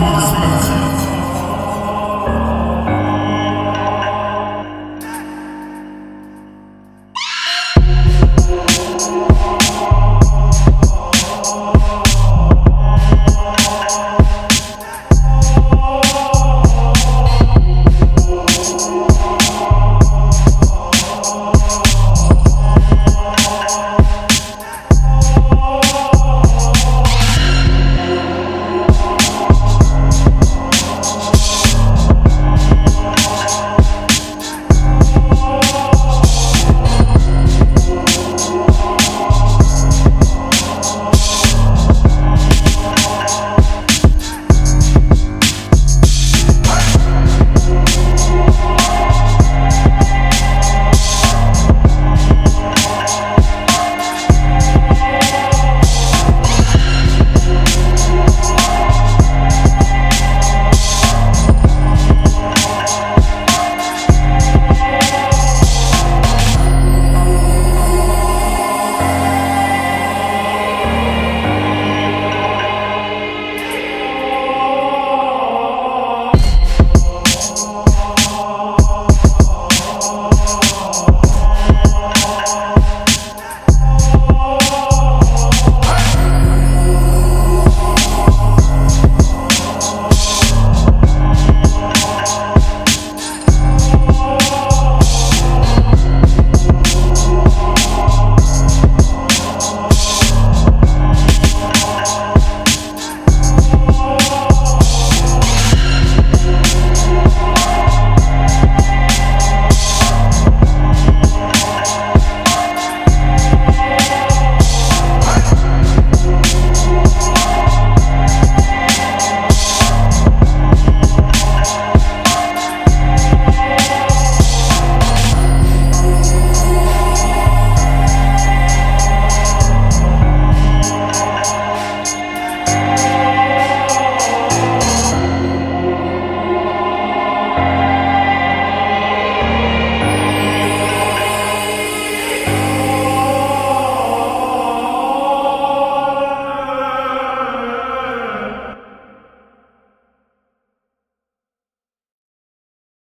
Yes.